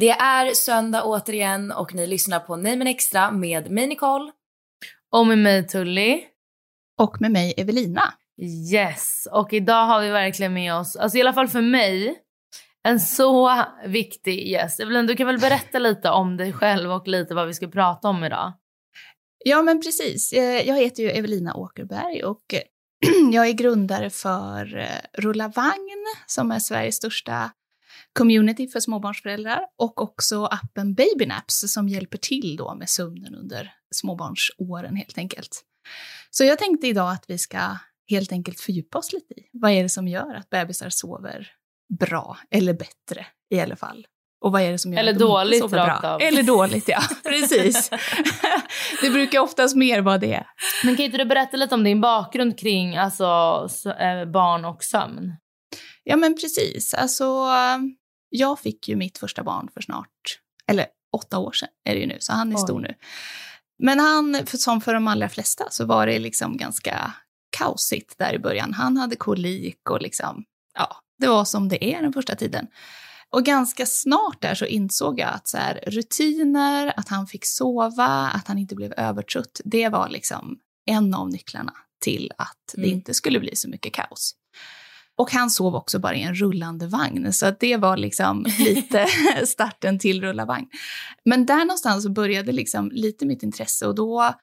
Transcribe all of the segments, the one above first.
Det är söndag återigen och ni lyssnar på Nej men extra med mig Nicole. Och med mig Tully. Och med mig Evelina. Yes, och idag har vi verkligen med oss, alltså i alla fall för mig, en så viktig gäst. Evelina, du kan väl berätta lite om dig själv och lite vad vi ska prata om idag? Ja, men precis. Eh, jag heter ju Evelina Åkerberg och jag är grundare för eh, Rulla Vagn som är Sveriges största community för småbarnsföräldrar och också appen Babynaps som hjälper till då med sömnen under småbarnsåren helt enkelt. Så jag tänkte idag att vi ska helt enkelt fördjupa oss lite i vad är det som gör att bebisar sover bra eller bättre i alla fall. Och vad är det som gör Eller att de dåligt, inte sover rakt bra? av. Eller dåligt, ja. Precis. det brukar oftast mer vara det. Men kan inte du berätta lite om din bakgrund kring alltså, eh, barn och sömn? Ja, men precis. Alltså, jag fick ju mitt första barn för snart, eller åtta år sedan är det ju nu, så han är Oj. stor nu. Men han, för, som för de allra flesta, så var det liksom ganska kaosigt där i början. Han hade kolik och liksom, ja, det var som det är den första tiden. Och ganska snart där så insåg jag att så här, rutiner, att han fick sova, att han inte blev övertrött, det var liksom en av nycklarna till att det Mm. inte skulle bli så mycket kaos. Och han sov också bara i en rullande vagn, så det var liksom lite starten till rulla vagn. Men där någonstans började liksom lite mitt intresse och då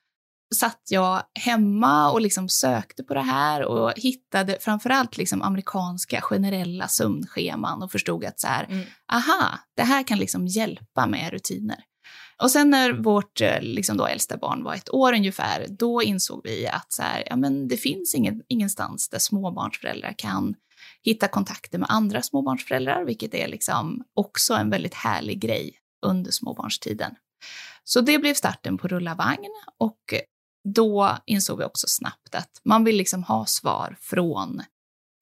satt jag hemma och liksom sökte på det här och hittade framförallt liksom amerikanska generella sömnscheman och förstod att så här, Mm. aha, det här kan liksom hjälpa med rutiner. Och sen när vårt eh, liksom då äldsta barn var ett år ungefär, då insåg vi att så här, ja, men det finns ingen, ingenstans där småbarnsföräldrar kan hitta kontakter med andra småbarnsföräldrar, vilket är liksom också en väldigt härlig grej under småbarnstiden. Så det blev starten på Rulla vagn och då insåg vi också snabbt att man vill liksom ha svar från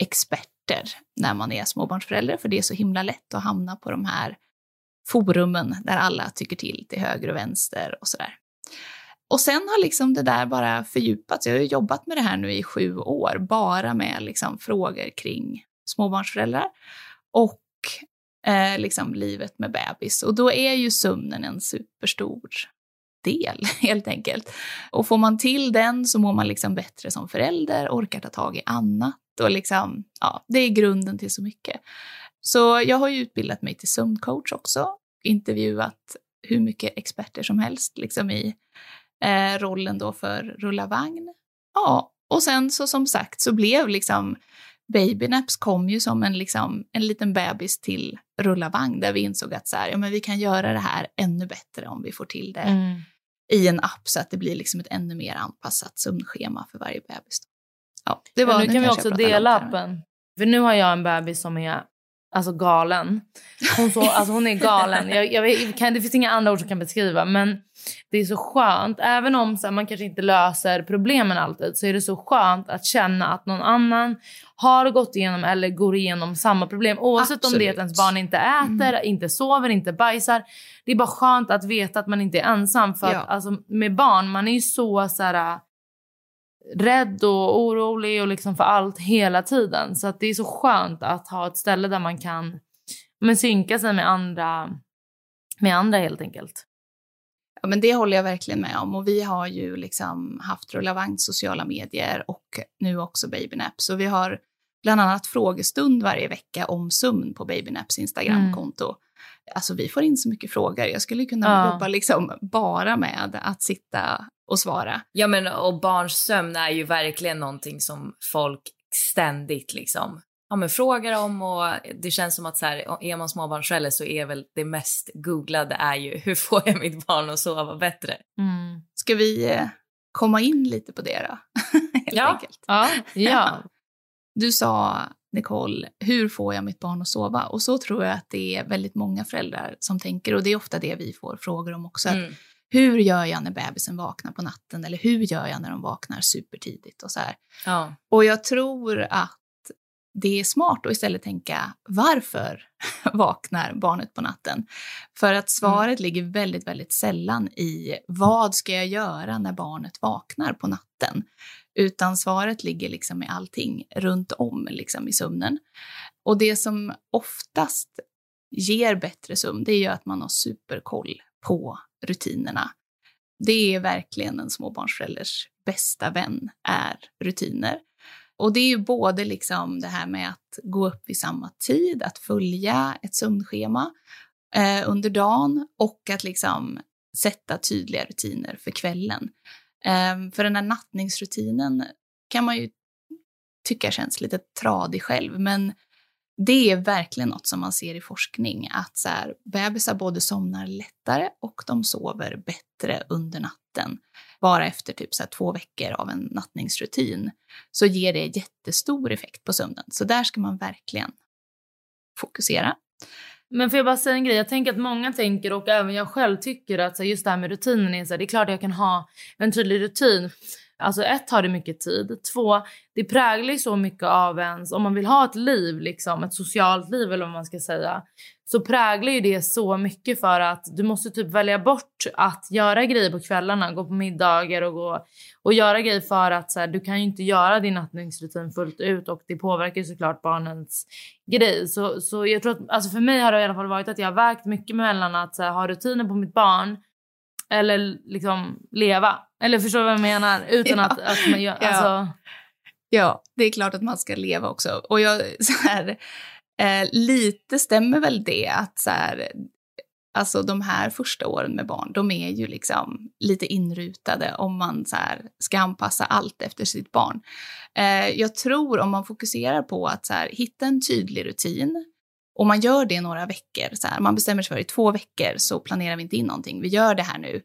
experter när man är småbarnsförälder, för det är så himla lätt att hamna på de här forumen där alla tycker till till höger och vänster och sådär. Och sen har liksom det där bara fördjupats. Jag har ju jobbat med det här nu i sju år, bara med liksom frågor kring småbarnsföräldrar och eh, liksom livet med bebis. Och då är ju sömnen en superstor del, helt enkelt. Och får man till den så mår man liksom bättre som förälder, orkar ta tag i annat och liksom, ja, det är grunden till så mycket. Så jag har ju utbildat mig till sömncoach också, intervjuat hur mycket experter som helst liksom i eh, rollen då för rulla vagn. Ja, och sen så som sagt så blev liksom Babynaps kom ju som en, liksom, en liten bebis till rulla vagn där vi insåg att så här, ja, men vi kan göra det här ännu bättre om vi får till det Mm. i en app så att det blir liksom ett ännu mer anpassat sömnschema för varje bebis. Ja, det Men var, nu kan vi också dela appen. För nu har jag en bebis som är alltså galen. Hon, så, alltså hon är galen. Jag, jag kan, det finns inga andra ord som kan beskriva. Men det är så skönt. Även om så här, man kanske inte löser problemen alltid. Så är det så skönt att känna att någon annan har gått igenom eller går igenom samma problem. Oavsett om det är att Absolut. ens barn inte äter, inte sover, inte bajsar. Det är bara skönt att veta att man inte är ensam. För Ja. att alltså, med barn, man är ju så, så här, rädd och orolig och liksom för allt hela tiden. Så att det är så skönt att ha ett ställe där man kan men, synka sig med andra, med andra helt enkelt. Ja, men det håller jag verkligen med om. Och vi har ju liksom haft Rulla Vagns sociala medier och nu också Babynap. Så vi har bland annat frågestund varje vecka om sömn på Babynaps Instagramkonto. Mm. Alltså vi får in så mycket frågor. Jag skulle kunna ja. jobba liksom bara med att sitta och svara. Ja men och barns sömn är ju verkligen någonting som folk ständigt liksom ja, men frågar om och det känns som att så här, är man småbarnsförälder så är väl det mest googlade är ju hur får jag mitt barn att sova bättre? Mm. Ska vi eh, komma in lite på det då? Helt ja. enkelt. Ja. ja. Du sa Nicole, hur får jag mitt barn att sova? Och så tror jag att det är väldigt många föräldrar som tänker och det är ofta det vi får frågor om också. Mm. hur gör jag när bebisen vaknar på natten eller hur gör jag när de vaknar supertidigt och så här. Ja. Och jag tror att det är smart att istället tänka varför vaknar barnet på natten? För att svaret mm. ligger väldigt, väldigt sällan i vad ska jag göra när barnet vaknar på natten? Utan svaret ligger liksom i allting runt om liksom i sömnen. Och det som oftast ger bättre sömn, det är ju att man har superkoll på rutinerna. Det är verkligen en småbarnsförälders bästa vän, är rutiner. Och det är ju både liksom det här med att gå upp vid samma tid, att följa ett sömnschema eh, under dagen och att liksom sätta tydliga rutiner för kvällen. Ehm, för den här nattningsrutinen kan man ju tycka känns lite tradig själv, men det är verkligen något som man ser i forskning, att så här, bebisar både somnar lättare och de sover bättre under natten. Bara efter typ så här, två veckor av en nattningsrutin så ger det jättestor effekt på sömnen. Så där ska man verkligen fokusera. Men får jag bara säga en grej? Jag tänker att många tänker och även jag själv tycker att just det här med rutinen är så här, det är klart att jag kan ha en tydlig rutin. Alltså ett, tar det mycket tid. Två, det präglar ju så mycket av ens, om man vill ha ett liv, liksom, ett socialt liv eller vad man ska säga, så präglar ju det så mycket för att du måste typ välja bort att göra grejer på kvällarna, gå på middagar och gå och göra grejer för att så här, du kan ju inte göra din nattningsrutin fullt ut och det påverkar ju såklart barnens grej. Så, så jag tror att, alltså för mig har det i alla fall varit att jag har vägt mycket mellan att här, ha rutiner på mitt barn eller liksom leva. Eller förstår du vad jag menar? Utan ja. att, att man gör, alltså... ja. ja, det är klart att man ska leva också. Och jag, så här, eh, lite stämmer väl det att så här, alltså de här första åren med barn, de är ju liksom lite inrutade om man så här, ska anpassa allt efter sitt barn. Eh, jag tror om man fokuserar på att så här, hitta en tydlig rutin, och man gör det några veckor, så här, man bestämmer sig för i två veckor så planerar vi inte in någonting, vi gör det här nu.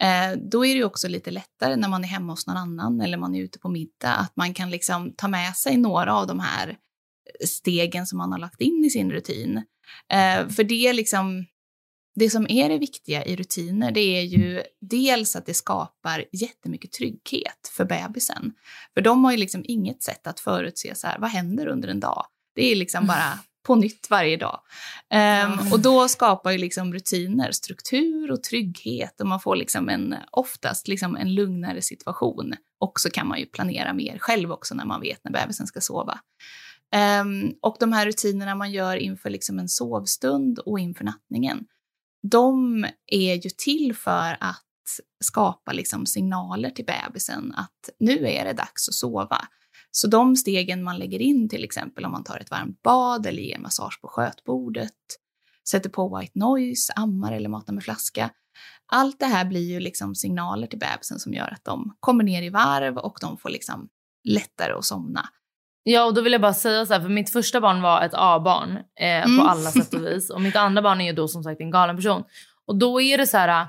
Eh, då är det ju också lite lättare när man är hemma hos någon annan eller man är ute på middag, att man kan liksom ta med sig några av de här stegen som man har lagt in i sin rutin. Eh, för det liksom, det som är det viktiga i rutiner, det är ju dels att det skapar jättemycket trygghet för bebisen. För de har ju liksom inget sätt att förutse så här, vad händer under en dag? Det är liksom bara på nytt varje dag. Um, och då skapar ju liksom rutiner struktur och trygghet och man får liksom en, oftast liksom en lugnare situation. Och så kan man ju planera mer själv också när man vet när bebisen ska sova. Um, och de här rutinerna man gör inför liksom en sovstund och inför nattningen, de är ju till för att skapa liksom signaler till bebisen att nu är det dags att sova. Så de stegen man lägger in, till exempel om man tar ett varmt bad eller ger massage på skötbordet, sätter på white noise, ammar eller matar med flaska. Allt det här blir ju liksom signaler till bebisen som gör att de kommer ner i varv och de får liksom lättare att somna. Ja, och då vill jag bara säga så här, för mitt första barn var ett A-barn eh, mm. på alla sätt och vis. Och mitt andra barn är ju då som sagt en galen person. Och då är det så här,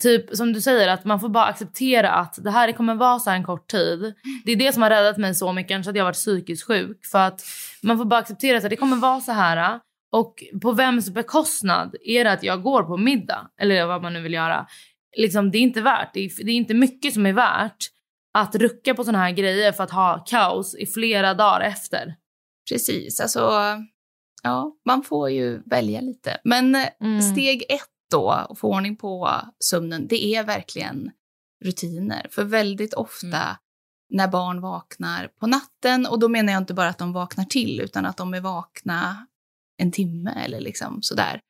typ som du säger, att man får bara acceptera att det här kommer vara så här en kort tid. Det är det som har räddat mig så mycket, annars hade jag varit psykiskt sjuk. För att man får bara acceptera att det kommer vara så här. Och på vems bekostnad är det att jag går på middag? Eller vad man nu vill göra. Liksom, det är inte värt. Det är, det är inte mycket som är värt att rucka på såna här grejer för att ha kaos i flera dagar efter. Precis, alltså ja, man får ju välja lite. Men mm. steg ett då, att få ordning på sömnen, det är verkligen rutiner. För väldigt ofta mm. när barn vaknar på natten, och då menar jag inte bara att de vaknar till, utan att de är vakna en timme eller liksom sådär.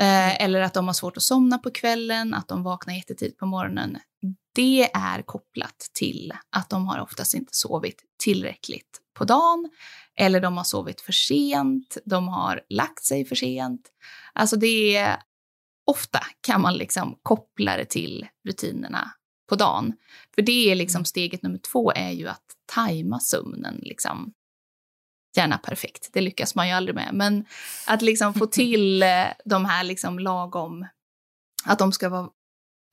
Eh, mm. eller att de har svårt att somna på kvällen, att de vaknar jättetidigt på morgonen. Det är kopplat till att de har oftast inte sovit tillräckligt på dagen Eller de har sovit för sent, de har lagt sig för sent. Alltså det är ofta kan man liksom koppla det till rutinerna på dagen. För det är liksom steget nummer två är ju att tajma sömnen liksom. Gärna perfekt, det lyckas man ju aldrig med. Men att liksom få till eh, de här liksom lagom, att de ska vara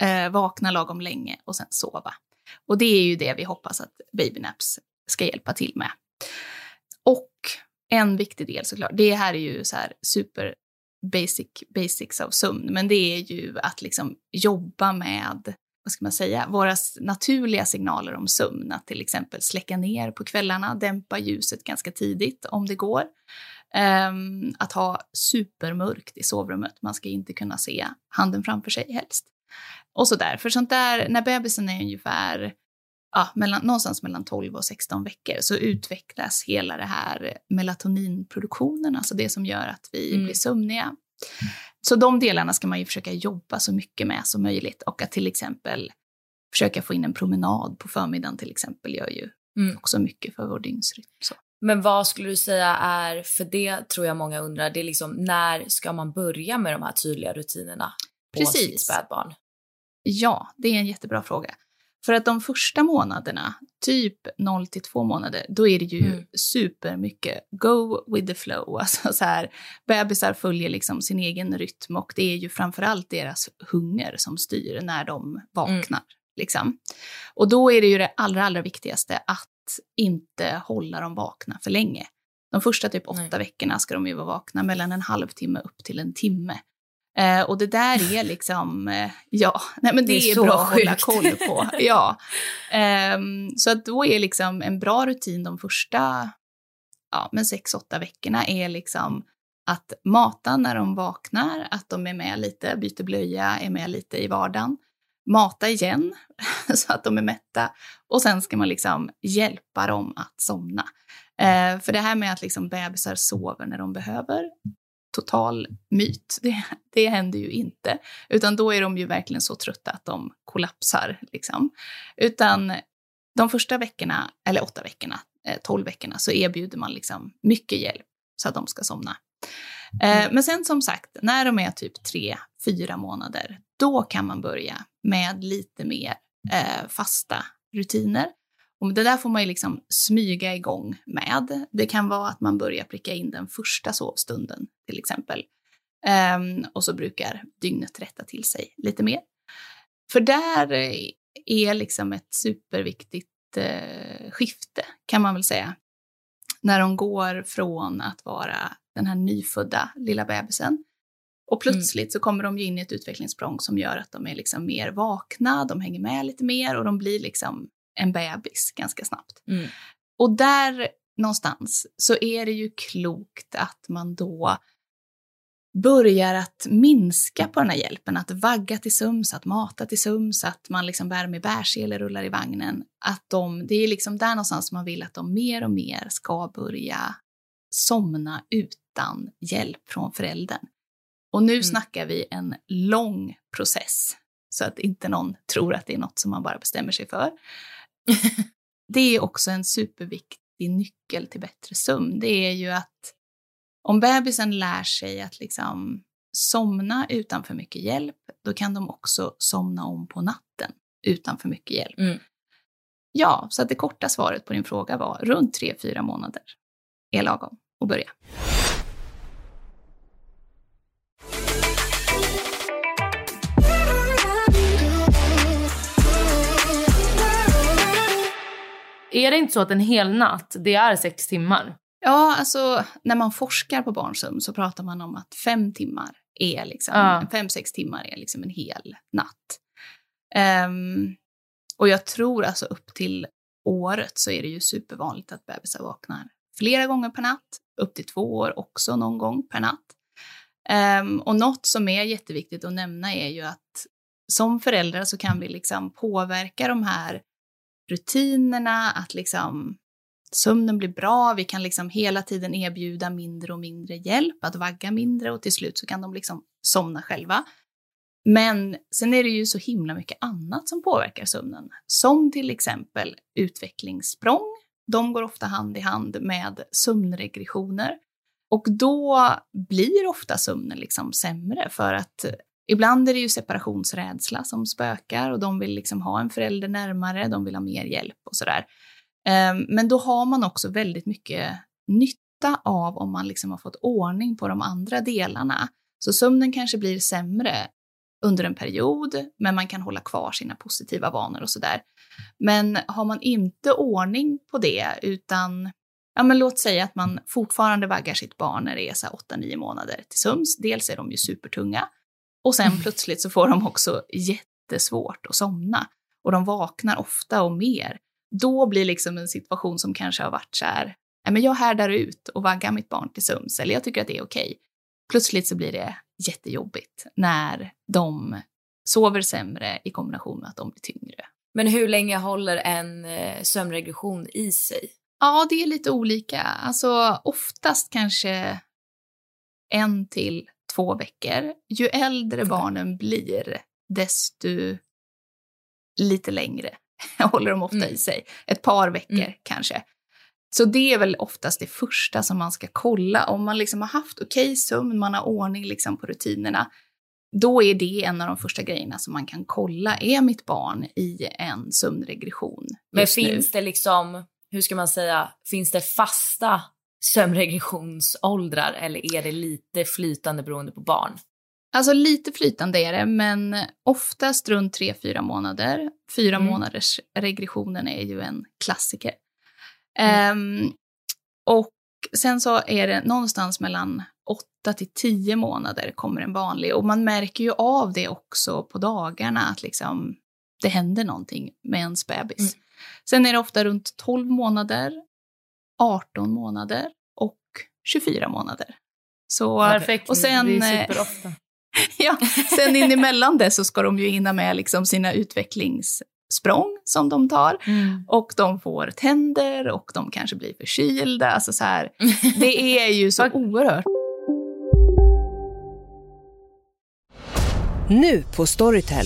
eh, vakna lagom länge och sen sova. Och det är ju det vi hoppas att babynaps ska hjälpa till med. Och en viktig del såklart, det här är ju så här super basic basics av sömn, men det är ju att liksom jobba med vad ska man säga, våra naturliga signaler om sömn, att till exempel släcka ner på kvällarna, dämpa ljuset ganska tidigt om det går. Um, att ha supermörkt i sovrummet, man ska inte kunna se handen framför sig helst. Och så där, för sånt där, när bebisen är ungefär ja, mellan, någonstans mellan 12 och 16 veckor så utvecklas hela det här melatoninproduktionen, alltså det som gör att vi mm. blir sömniga. Så de delarna ska man ju försöka jobba så mycket med som möjligt och att till exempel försöka få in en promenad på förmiddagen till exempel gör ju mm. också mycket för vår dygnsrytm. Så. Men vad skulle du säga är, för det tror jag många undrar, det är liksom när ska man börja med de här tydliga rutinerna på Precis. sitt spädbarn? Ja, det är en jättebra fråga. För att de första månaderna, typ 0 till 2 månader, då är det ju mm. supermycket go with the flow. Alltså så här, bebisar följer liksom sin egen rytm och det är ju framförallt deras hunger som styr när de vaknar. Mm. Liksom. Och då är det ju det allra, allra viktigaste att inte hålla dem vakna för länge. De första typ åtta Nej. veckorna ska de ju vara vakna mellan en halvtimme upp till en timme. Eh, och det där är liksom, eh, ja, nej men det, det är, är bra att hålla koll på. ja. Eh, så att då är liksom en bra rutin de första, ja men sex, åtta veckorna är liksom att mata när de vaknar, att de är med lite, byter blöja, är med lite i vardagen. Mata igen så att de är mätta och sen ska man liksom hjälpa dem att somna. Eh, för det här med att liksom bebisar sover när de behöver, total myt. Det, det händer ju inte. Utan då är de ju verkligen så trötta att de kollapsar. Liksom. Utan de första veckorna, eller åtta veckorna, eh, tolv veckorna, så erbjuder man liksom mycket hjälp så att de ska somna. Eh, mm. men sen som sagt, när de är typ tre, fyra månader, då kan man börja med lite mer eh, fasta rutiner. Och det där får man ju liksom smyga igång med. Det kan vara att man börjar pricka in den första sovstunden till exempel. Um, och så brukar dygnet rätta till sig lite mer. För där är liksom ett superviktigt uh, skifte kan man väl säga. När de går från att vara den här nyfödda lilla bebisen och mm. plötsligt mm. så kommer de ju in i ett utvecklingssprång som gör att de är liksom mer vakna, de hänger med lite mer och de blir liksom en bebis ganska snabbt. Mm. Och där någonstans så är det ju klokt att man då börjar att minska på den här hjälpen, att vagga till sums, att mata till sums, att man liksom bär med bärsele, rullar i vagnen. Att de, det är liksom där någonstans man vill att de mer och mer ska börja somna utan hjälp från föräldern. Och nu mm. snackar vi en lång process, så att inte någon tror att det är något som man bara bestämmer sig för. det är också en superviktig nyckel till bättre sömn. Det är ju att om bebisen lär sig att liksom somna utan för mycket hjälp, då kan de också somna om på natten utan för mycket hjälp. Mm. Ja, så det korta svaret på din fråga var runt 3-4 månader är lagom att börja. Är det inte så att en hel natt, det är sex timmar? Ja, alltså när man forskar på barnsömn så pratar man om att fem timmar är liksom, ja. fem, sex timmar är liksom en hel natt. Um, och jag tror alltså upp till året så är det ju supervanligt att bebisar vaknar flera gånger per natt, upp till två år också någon gång per natt. Um, och något som är jätteviktigt att nämna är ju att som föräldrar så kan vi liksom påverka de här rutinerna, att liksom sömnen blir bra, vi kan liksom hela tiden erbjuda mindre och mindre hjälp, att vagga mindre och till slut så kan de liksom somna själva. Men sen är det ju så himla mycket annat som påverkar sömnen, som till exempel utvecklingssprång. de går ofta hand i hand med sömnregressioner. Och då blir ofta sömnen liksom sämre för att ibland är det ju separationsrädsla som spökar och de vill liksom ha en förälder närmare, de vill ha mer hjälp och sådär. Ehm, men då har man också väldigt mycket nytta av om man liksom har fått ordning på de andra delarna. Så sömnen kanske blir sämre under en period, men man kan hålla kvar sina positiva vanor och sådär. Men har man inte ordning på det, utan ja, men låt säga att man fortfarande vaggar sitt barn när det är 8-9 månader till sömns. Dels är de ju supertunga och sen mm. plötsligt så får de också jättesvårt att somna och de vaknar ofta och mer. Då blir liksom en situation som kanske har varit så här, men jag härdar ut och vaggar mitt barn till sömns eller jag tycker att det är okej. Plötsligt så blir det jättejobbigt när de sover sämre i kombination med att de blir tyngre. Men hur länge håller en eh, sömnregression i sig? Ja, det är lite olika. Alltså oftast kanske en till två veckor. Ju äldre barnen blir, desto lite längre håller de ofta mm. i sig. Ett par veckor mm. kanske. Så det är väl oftast det första som man ska kolla. Om man liksom har haft okej okay sömn, man har ordning liksom på rutinerna, då är det en av de första grejerna som man kan kolla. Är mitt barn i en sömnregression Men finns nu? det liksom, hur ska man säga, finns det fasta sömnregressionsåldrar eller är det lite flytande beroende på barn? Alltså lite flytande är det, men oftast runt 3-4 månader. Fyra mm. månaders regressionen är ju en klassiker. Mm. Um, och sen så är det någonstans mellan 8 till 10 månader kommer en vanlig och man märker ju av det också på dagarna att liksom det händer någonting med ens bebis. Mm. Sen är det ofta runt 12 månader, 18 månader och 24 månader. Så, Perfekt, och sen, det är superofta. ja, sen in emellan det så ska de ju hinna med liksom sina utvecklingssprång som de tar. Mm. Och de får tänder och de kanske blir förkylda. Alltså så här, det är ju så oerhört. Nu på Storytel.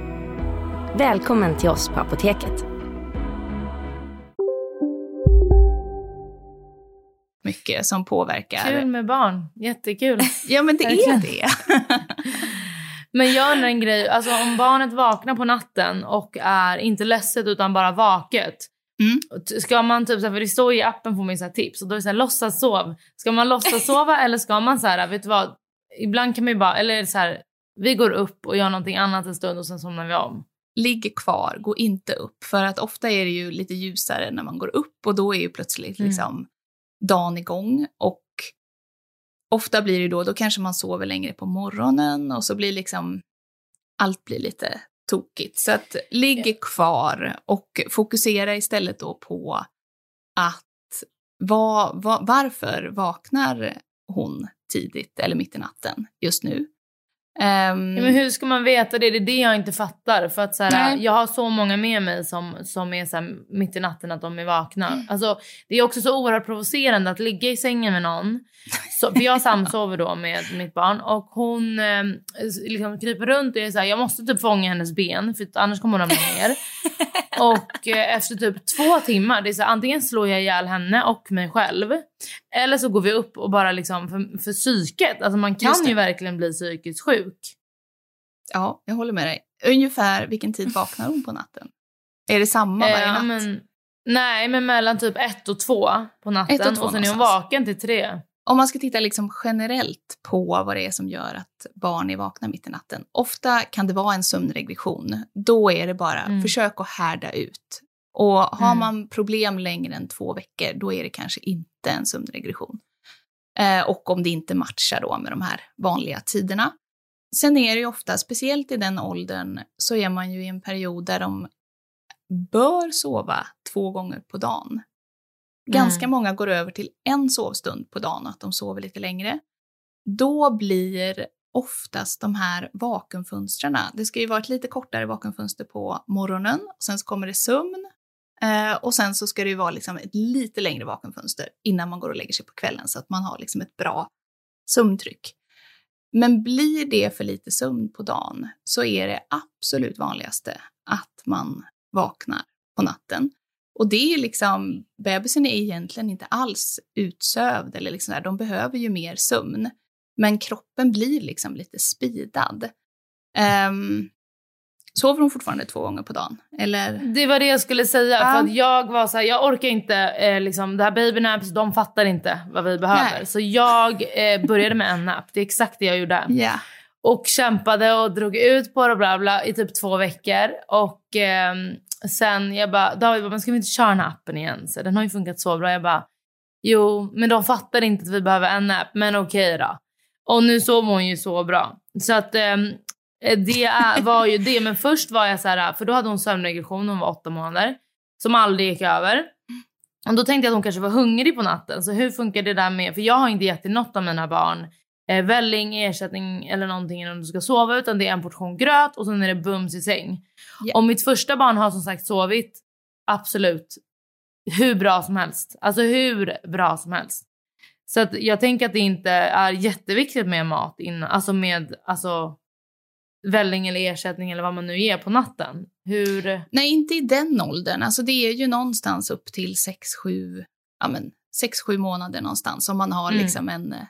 Välkommen till oss på Apoteket. Mycket som påverkar. Kul med barn, jättekul. ja men det är det. men gör en grej, alltså om barnet vaknar på natten och är inte ledset utan bara vaket. Mm. Ska man typ, för det står i appen får man så tips och då är det så här, låtsas sov. Ska man låtsas sova eller ska man så här, vet du vad, ibland kan man ju bara, eller så här, vi går upp och gör någonting annat en stund och sen somnar vi om ligg kvar, gå inte upp. För att ofta är det ju lite ljusare när man går upp och då är ju plötsligt mm. liksom dagen igång. Och ofta blir det då, då kanske man sover längre på morgonen och så blir liksom allt blir lite tokigt. Så att ligg kvar och fokusera istället då på att var, var, varför vaknar hon tidigt eller mitt i natten just nu? Um, ja, men hur ska man veta det? Det är det jag inte fattar. För att så här, Jag har så många med mig som, som är så här, mitt i natten att de är vakna. Mm. Alltså, det är också så oerhört provocerande att ligga i sängen med någon. Så, för jag samsover då med mitt barn och hon eh, liksom kryper runt och är så här, jag måste typ fånga hennes ben för annars kommer hon ramla ner. och eh, efter typ två timmar, det är så här, antingen slår jag ihjäl henne och mig själv. Eller så går vi upp och bara liksom för, för psyket. Alltså man kan ju verkligen bli psykiskt sjuk. Ja, jag håller med dig. Ungefär vilken tid vaknar hon på natten? Är det samma varje natt? men, nej, men mellan typ ett och två på natten. Och, två och sen är hon vaken till tre. om man ska titta liksom generellt på vad det är som gör att barn är vakna mitt i natten. Ofta kan det vara en sömnregression. Då är det bara Mm. försök att härda ut. Och har Mm. man problem längre än två veckor, då är det kanske inte en sömnregression. Eh, och om det inte matchar då med de här vanliga tiderna. Sen är det ju ofta, speciellt i den åldern, så är man ju i en period där de bör sova två gånger på dagen. Ganska Mm. många går över till en sovstund på dagen, att de sover lite längre. Då blir oftast de här vakuumfönstren, det ska ju vara ett lite kortare vakuumfönster på morgonen, och sen så kommer det sömn, eh, och sen så ska det ju vara liksom ett lite längre vakuumfönster innan man går och lägger sig på kvällen, så att man har liksom ett bra sömntryck. Men blir det för lite sömn på dagen så är det absolut vanligaste att man vaknar på natten. Och det är liksom, bebisen är egentligen inte alls utsövd eller liksom där, de behöver ju mer sömn. Men kroppen blir liksom lite speedad. Um, ehm, sover hon fortfarande två gånger på dagen? Eller? Det var det jag skulle säga. Ja. För att jag var så här, jag orkar inte, eh, liksom, det här baby naps, de fattar inte vad vi behöver. Nej. Så jag eh, började med en nap. Det är exakt det jag gjorde. Ja. Och kämpade och drog ut på det och bla bla i typ två veckor. Och ehm, sen jag bara, David bara, men ska vi inte köra den här appen igen? Så den har ju funkat så bra. Jag bara, jo, men de fattar inte att vi behöver en app. Men okej då. Och nu sover hon ju så bra. Så att ehm, det är, var ju det. Men först var jag så här, för då hade hon sömnregression, hon var åtta månader. Som aldrig gick över. Och då tänkte jag att hon kanske var hungrig på natten. Så hur funkar det där med, för jag har inte gett till något av mina barn eh, välling, ersättning eller någonting innan du ska sova. Utan det är en portion gröt och sen är det bums i säng. Ja. Och mitt första barn har som sagt sovit absolut hur bra som helst. Alltså hur bra som helst. Så jag tänker att det inte är jätteviktigt med mat innan, alltså med alltså välling eller ersättning eller vad man nu ger på natten. Hur... Nej, inte i den åldern. Alltså det är ju någonstans upp till 6-7 ja, men, sex, sju månader någonstans om man har Mm. liksom en eh,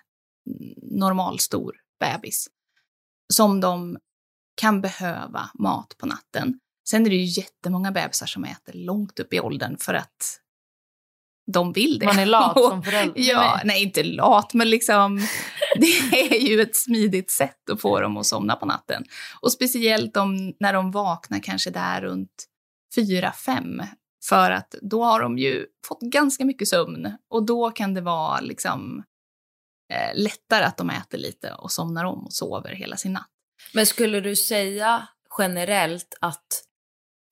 normal stor bebis. Som de kan behöva mat på natten. Sen är det ju jättemånga bebisar som äter långt upp i åldern för att de vill det. Man är lat som förälder. Ja, Nej, nej inte lat, men liksom det är ju ett smidigt sätt att få dem att somna på natten. Och speciellt om, när de vaknar kanske där runt fyra fem För att då har de ju fått ganska mycket sömn och då kan det vara liksom eh, lättare att de äter lite och somnar om och sover hela sin natt. Men skulle du säga generellt att,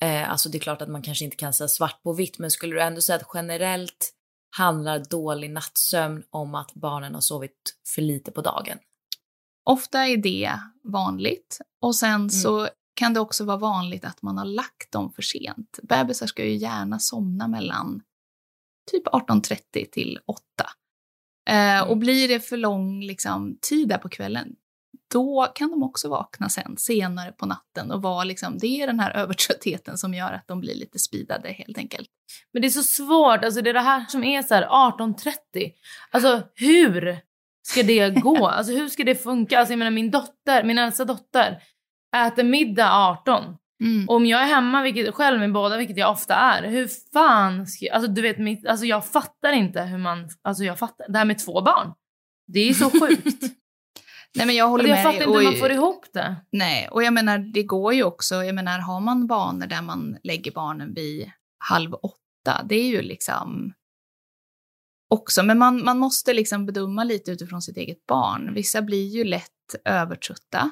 eh, alltså det är klart att man kanske inte kan säga svart på vitt, men skulle du ändå säga att generellt handlar dålig nattsömn om att barnen har sovit för lite på dagen? Ofta är det vanligt och sen så kan det också vara vanligt att man har lagt dem för sent. Bebisar ska ju gärna somna mellan typ 18.30 till 8. Eh, och blir det för lång liksom, tid där på kvällen, då kan de också vakna sen senare på natten och vara liksom, det är den här övertröttheten som gör att de blir lite speedade helt enkelt. Men det är så svårt, alltså det är det här som är så här 18.30. Alltså hur ska det gå? Alltså hur ska det funka? Alltså jag menar min dotter, min äldsta dotter äter middag 18. Mm. Och om jag är hemma vilket, själv med båda, vilket jag ofta är, hur fan ska jag, alltså du vet, mitt, alltså jag fattar inte hur man, alltså jag fattar, det här med två barn. Det är så sjukt. Nej men jag håller jag med fattar inte hur man får ihop det. Nej, och jag menar det går ju också, jag menar har man banor där man lägger barnen vid halv åtta, det är ju liksom också, men man, man måste liksom bedöma lite utifrån sitt eget barn. Vissa blir ju lätt övertrötta.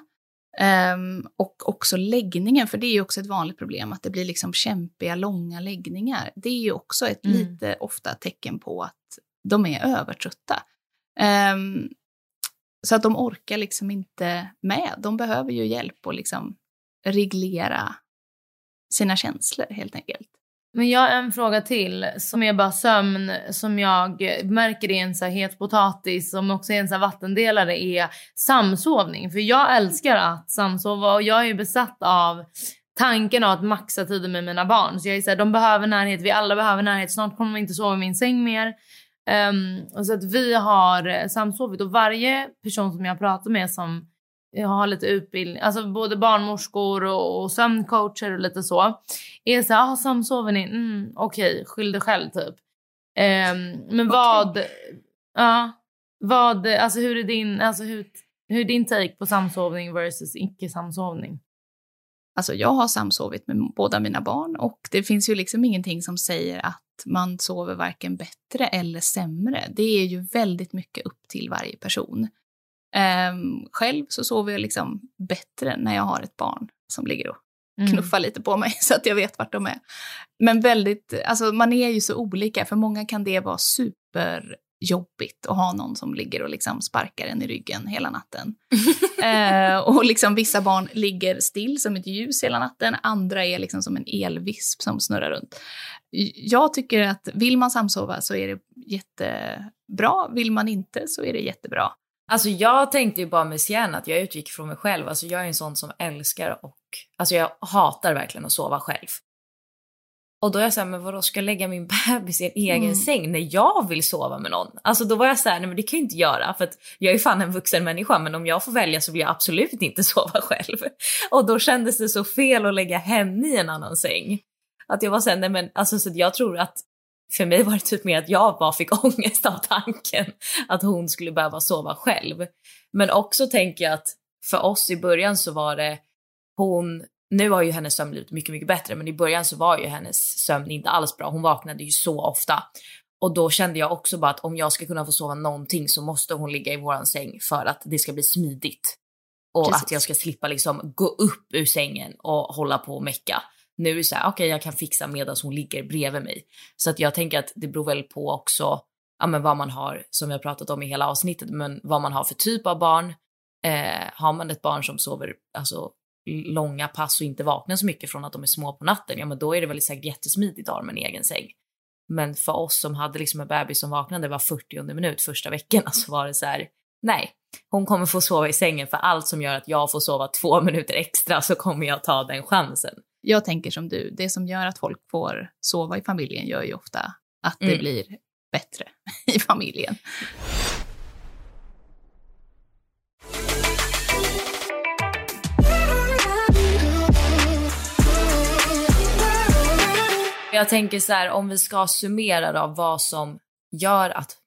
Ehm, och också läggningen, för det är ju också ett vanligt problem, att det blir liksom kämpiga, långa läggningar. Det är ju också ett Mm. lite ofta tecken på att de är övertrötta. Ehm, så att de orkar liksom inte med. De behöver ju hjälp att liksom reglera sina känslor helt enkelt. Men jag har en fråga till som är bara sömn som jag märker är en så här het potatis som också är en så här vattendelare är samsovning. För jag älskar att samsova och jag är ju besatt av tanken av att maxa tiden med mina barn. Så jag är så här, de behöver närhet, vi alla behöver närhet. Snart kommer de inte sova i min säng mer. Um, så att vi har eh, samsovit och varje person som jag pratar med som jag har lite utbildning, alltså både barnmorskor och, och sömncoacher och lite så. Är så här, ah, samsover ni? Mm, Okej, skyll dig själv typ. Ehm, men vad, ja, Vad, alltså hur är din, alltså hur, hur är din take på samsovning versus icke samsovning? Alltså jag har samsovit med båda mina barn och det finns ju liksom ingenting som säger att man sover varken bättre eller sämre. Det är ju väldigt mycket upp till varje person. Um, själv så sover jag liksom bättre när jag har ett barn som ligger och mm. knuffar lite på mig så att jag vet vart de är. Men väldigt, alltså man är ju så olika. För många kan det vara superjobbigt att ha någon som ligger och liksom sparkar en i ryggen hela natten. eh, och liksom vissa barn ligger still som ett ljus hela natten, andra är liksom som en elvisp som snurrar runt. Jag tycker att vill man samsova så är det jättebra, vill man inte så är det jättebra. Alltså jag tänkte ju bara med Sian att jag utgick från mig själv. Alltså jag är en sån som älskar och, alltså jag hatar verkligen att sova själv. Och då är jag såhär, men vadå ska jag lägga min bebis i en egen mm. säng när jag vill sova med någon? Alltså då var jag såhär, nej men det kan jag inte göra för att jag är fan en vuxen människa men om jag får välja så vill jag absolut inte sova själv. Och då kändes det så fel att lägga henne i en annan säng. Att jag var såhär, nej men alltså så jag tror att för mig var det typ mer att jag bara fick ångest av tanken att hon skulle behöva sova själv. Men också tänker jag att för oss i början så var det hon, nu har ju hennes sömn blivit mycket, mycket bättre, men i början så var ju hennes sömn inte alls bra. Hon vaknade ju så ofta. Och då kände jag också bara att om jag ska kunna få sova någonting så måste hon ligga i våran säng för att det ska bli smidigt. Och Precis. att jag ska slippa liksom gå upp ur sängen och hålla på och mecka. Nu är det så här, okej okay, jag kan fixa medan hon ligger bredvid mig. Så att jag tänker att det beror väl på också ja, men vad man har, som jag pratat om i hela avsnittet, men vad man har för typ av barn. Eh, har man ett barn som sover alltså, långa pass och inte vaknar så mycket från att de är små på natten, ja men då är det väl säkert jättesmidigt att ha en egen säng. Men för oss som hade liksom en bebis som vaknade var 40 minut första veckorna så var det så här, nej, hon kommer få sova i sängen för allt som gör att jag får sova två minuter extra så kommer jag ta den chansen jag tänker som du, det som gör att folk får sova i familjen gör ju ofta att det mm. blir bättre i familjen. Jag tänker så här, om vi ska summera då vad som gör att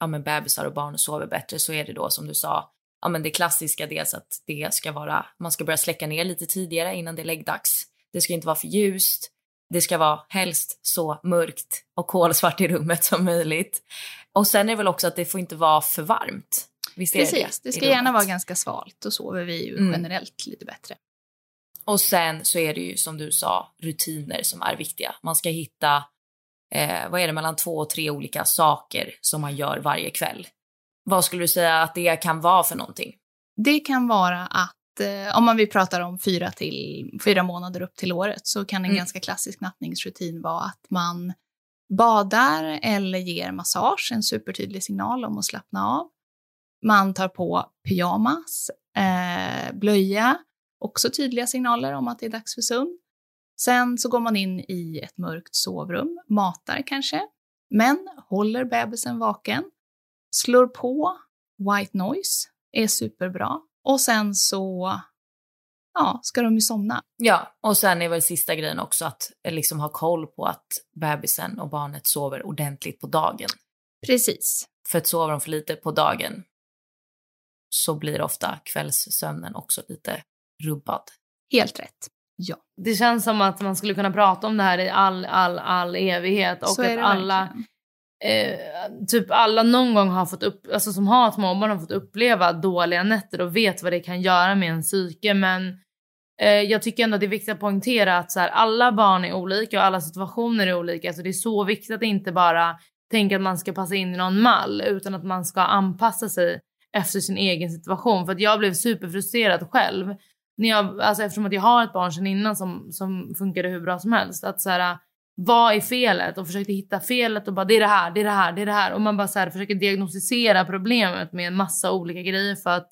ja, men bebisar och barn sover bättre så är det då som du sa, ja, men det klassiska dels att det ska vara, man ska börja släcka ner lite tidigare innan det är läggdags. Det ska inte vara för ljust. Det ska vara helst så mörkt och kolsvart i rummet som möjligt. Och sen är det väl också att det får inte vara för varmt. Visst Precis, det, det ska gärna vara ganska svalt. Då sover vi ju mm. generellt lite bättre. Och sen så är det ju som du sa rutiner som är viktiga. Man ska hitta, eh, vad är det, mellan två och tre olika saker som man gör varje kväll. Vad skulle du säga att det kan vara för någonting? Det kan vara att eh, om man vill prata om fyra, till, fyra månader upp till året så kan en mm. ganska klassisk nattningsrutin vara att man badar eller ger massage, en supertydlig signal om att slappna av. Man tar på pyjamas, eh, blöja, också tydliga signaler om att det är dags för sömn. Sen så går man in i ett mörkt sovrum, matar kanske, men håller bebisen vaken, slår på white noise, är superbra. Och sen så ja, ska de ju somna. Ja, och sen är väl sista grejen också att eh, liksom ha koll på att bebisen och barnet sover ordentligt på dagen. Precis. För att sover de för lite på dagen så blir ofta kvällssömnen också lite rubbad. Helt rätt. Ja. Det känns som att man skulle kunna prata om det här i all, all, all evighet och att alla eh, typ alla någon gång har fått upp, alltså som har småbarn har fått uppleva dåliga nätter och vet vad det kan göra med en psyke. Men eh, jag tycker ändå att det är viktigt att poängtera att så här, alla barn är olika och alla situationer är olika. Så det är så viktigt att inte bara tänka att man ska passa in i någon mall utan att man ska anpassa sig efter sin egen situation. För att jag blev superfrustrerad själv. När jag, alltså eftersom att jag har ett barn sedan innan som, som funkade hur bra som helst. Att så här, vad är felet och försökte hitta felet och bara det är det här, det är det här, det är det här och man bara så här, försöker diagnostisera problemet med en massa olika grejer för att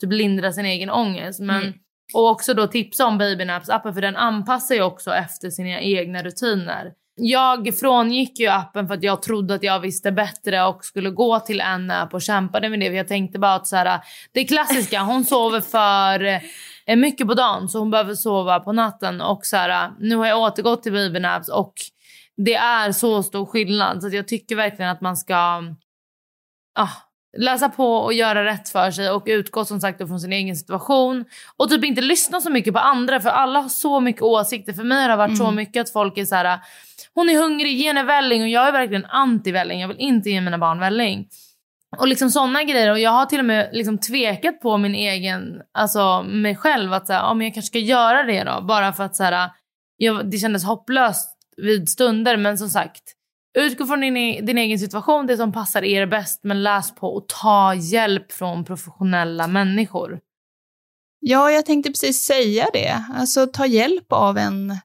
typ lindra sin egen ångest. Men, mm. Och också då tipsa om Babynaps appen för den anpassar ju också efter sina egna rutiner. Jag frångick ju appen för att jag trodde att jag visste bättre och skulle gå till en app och kämpade med det. För jag tänkte bara att så här, det klassiska, hon sover för mycket på dagen så hon behöver sova på natten. Och så här, nu har jag återgått till babynaps och det är så stor skillnad. Så jag tycker verkligen att man ska... Ah, läsa på och göra rätt för sig och utgå som sagt från sin egen situation. Och typ inte lyssna så mycket på andra för alla har så mycket åsikter. För mig har det varit mm. så mycket att folk är så här, hon är hungrig, ge henne välling. Och jag är verkligen anti-välling, jag vill inte ge mina barn välling. Och liksom sådana grejer. Och jag har till och med liksom tvekat på min egen, alltså mig själv att så här, ja, men jag kanske ska göra det då. Bara för att så här, jag, det kändes hopplöst vid stunder. Men som sagt, utgå från din, e, din egen situation, det som passar er bäst. Men läs på och ta hjälp från professionella människor. Ja, jag tänkte precis säga det. Alltså ta hjälp av en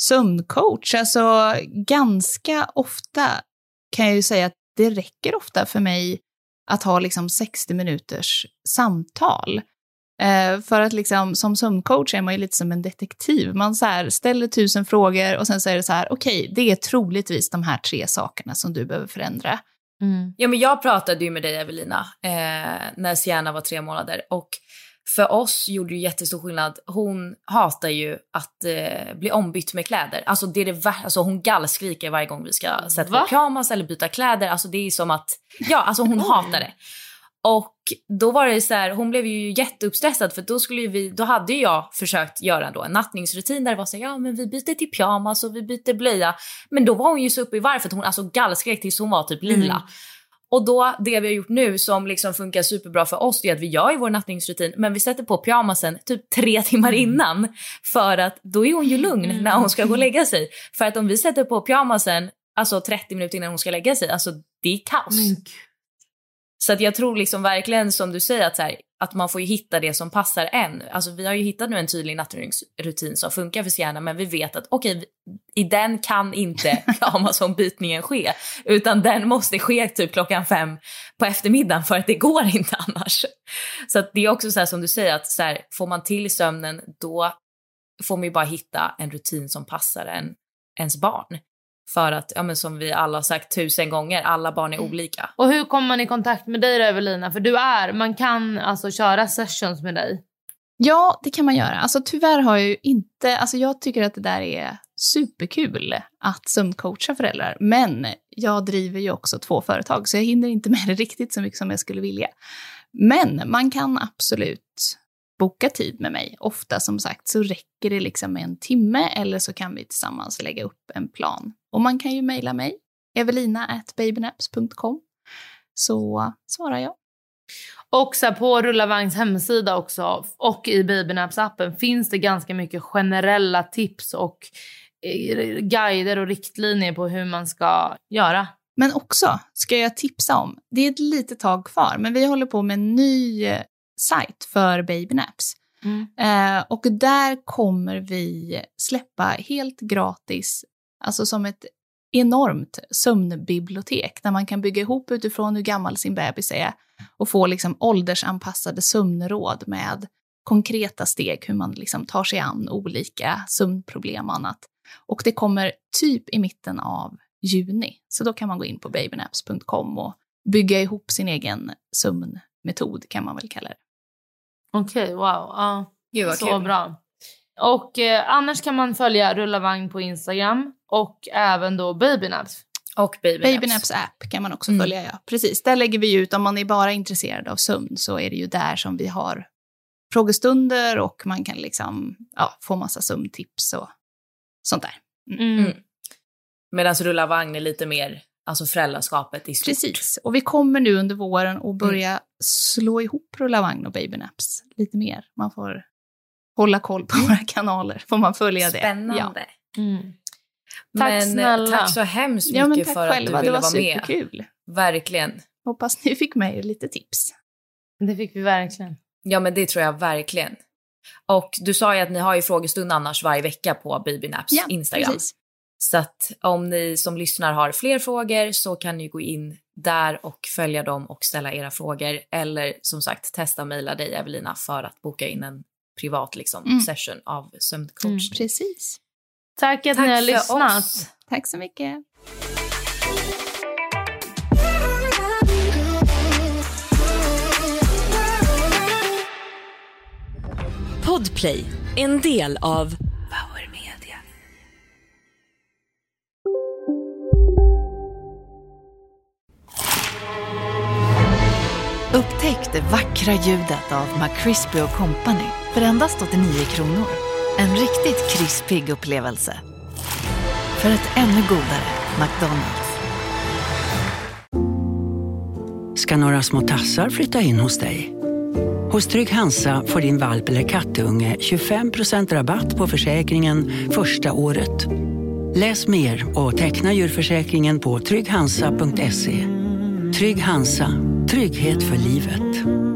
sömncoach. Alltså ganska ofta kan jag ju säga att det räcker ofta för mig att ha liksom 60 minuters samtal. Eh, för att liksom, som sömncoach är man ju lite som en detektiv. Man så här, ställer tusen frågor och sen är det så här, okej, okay, det är troligtvis de här tre sakerna som du behöver förändra. Mm. Ja, men jag pratade ju med dig Evelina eh, när Sienna var tre månader och för oss gjorde det jättestor skillnad. Hon hatar ju att eh, bli ombytt med kläder. Alltså, det är det alltså, hon gallskriker varje gång vi ska sätta på pyjamas eller byta kläder. Alltså, det är som att, ja, alltså hon hatar det. Och då var det så här, hon blev ju jätteuppstressad för då skulle vi, då hade jag försökt göra då en nattningsrutin där det var så här, ja men vi byter till pyjamas och vi byter blöja. Men då var hon ju så uppe i varv för att hon alltså gallskrek tills hon var typ lila. Mm. Och då, det vi har gjort nu som liksom funkar superbra för oss, är att vi gör ju vår nattningsrutin, men vi sätter på pyjamasen typ tre timmar mm. innan. För att då är hon ju lugn mm. när hon ska gå och lägga sig. För att om vi sätter på pyjamasen, alltså 30 minuter innan hon ska lägga sig, alltså det är kaos. Så att jag tror liksom verkligen som du säger att, så här, att man får ju hitta det som passar en. Alltså vi har ju hittat nu en tydlig nattrutin som funkar för Sienna men vi vet att okej, okay, i den kan inte Amazon-bytningen ske utan den måste ske typ klockan fem på eftermiddagen för att det går inte annars. Så att det är också så här som du säger att så här, får man till sömnen då får man ju bara hitta en rutin som passar en, ens barn. För att, ja, men som vi alla har sagt tusen gånger, alla barn är olika. Och hur kommer man i kontakt med dig då, Evelina? För du är, man kan alltså köra sessions med dig. Ja, det kan man göra. Alltså tyvärr har jag ju inte, alltså jag tycker att det där är superkul att sömncoacha föräldrar. Men jag driver ju också två företag så jag hinner inte med det riktigt så mycket som jag skulle vilja. Men man kan absolut boka tid med mig. Ofta som sagt så räcker det liksom med en timme eller så kan vi tillsammans lägga upp en plan. Och man kan ju mejla mig, evelina.babynaps.com, så svarar jag. Och så på Rullavagns hemsida också och i Babynaps-appen finns det ganska mycket generella tips och eh, guider och riktlinjer på hur man ska göra. Men också ska jag tipsa om, det är ett litet tag kvar, men vi håller på med en ny sajt för babynaps. Mm. Eh, och där kommer vi släppa helt gratis, alltså som ett enormt sömnbibliotek där man kan bygga ihop utifrån hur gammal sin bebis är och få liksom åldersanpassade sömnråd med konkreta steg hur man liksom tar sig an olika sömnproblem och annat. Och det kommer typ i mitten av juni, så då kan man gå in på babynaps.com och bygga ihop sin egen sömnmetod kan man väl kalla det. Okej, okay, wow. Gud, så kul. bra. Och eh, annars kan man följa Rulla Vagn på Instagram och även då Babynaps. Och Babynaps. Babynaps app kan man också mm. följa, ja. Precis, där lägger vi ut, om man är bara intresserad av sömn så är det ju där som vi har frågestunder och man kan liksom ja, få massa sömntips och sånt där. Mm. Mm. Medan Rulla Vagn är lite mer Alltså föräldraskapet i stort. Precis. Och vi kommer nu under våren att mm. börja mm. slå ihop Rullavagn och Babynaps lite mer. Man får hålla koll på våra kanaler, får man följa det. Spännande. Ja. Mm. Tack Men, eh, snälla. Tack så hemskt mycket ja, men tack för själva. att du ville vara med. Det var superkul. Verkligen. Hoppas ni fick med er lite tips. Det fick vi verkligen. Ja, men det tror jag verkligen. Och du sa ju att ni har ju frågestund annars varje vecka på Babynaps ja, Instagram. Precis. Så att om ni som lyssnar har fler frågor så kan ni gå in där och följa dem och ställa era frågor. Eller som sagt testa mejla dig Evelina för att boka in en privat liksom, mm. session av sömncoachning. Mm, precis. Tack att Tack ni har lyssnat. Oss. Tack så mycket. Podplay, en del av vackra ljudet av McCrispy Company för endast 89 kronor. En riktigt krispig upplevelse. För ett ännu godare McDonalds. Ska några små tassar flytta in hos dig? Hos Trygg Hansa får din valp eller kattunge 25% rabatt på försäkringen första året. Läs mer och teckna djurförsäkringen på trygghansa.se. Trygg Hansa, trygghet för livet.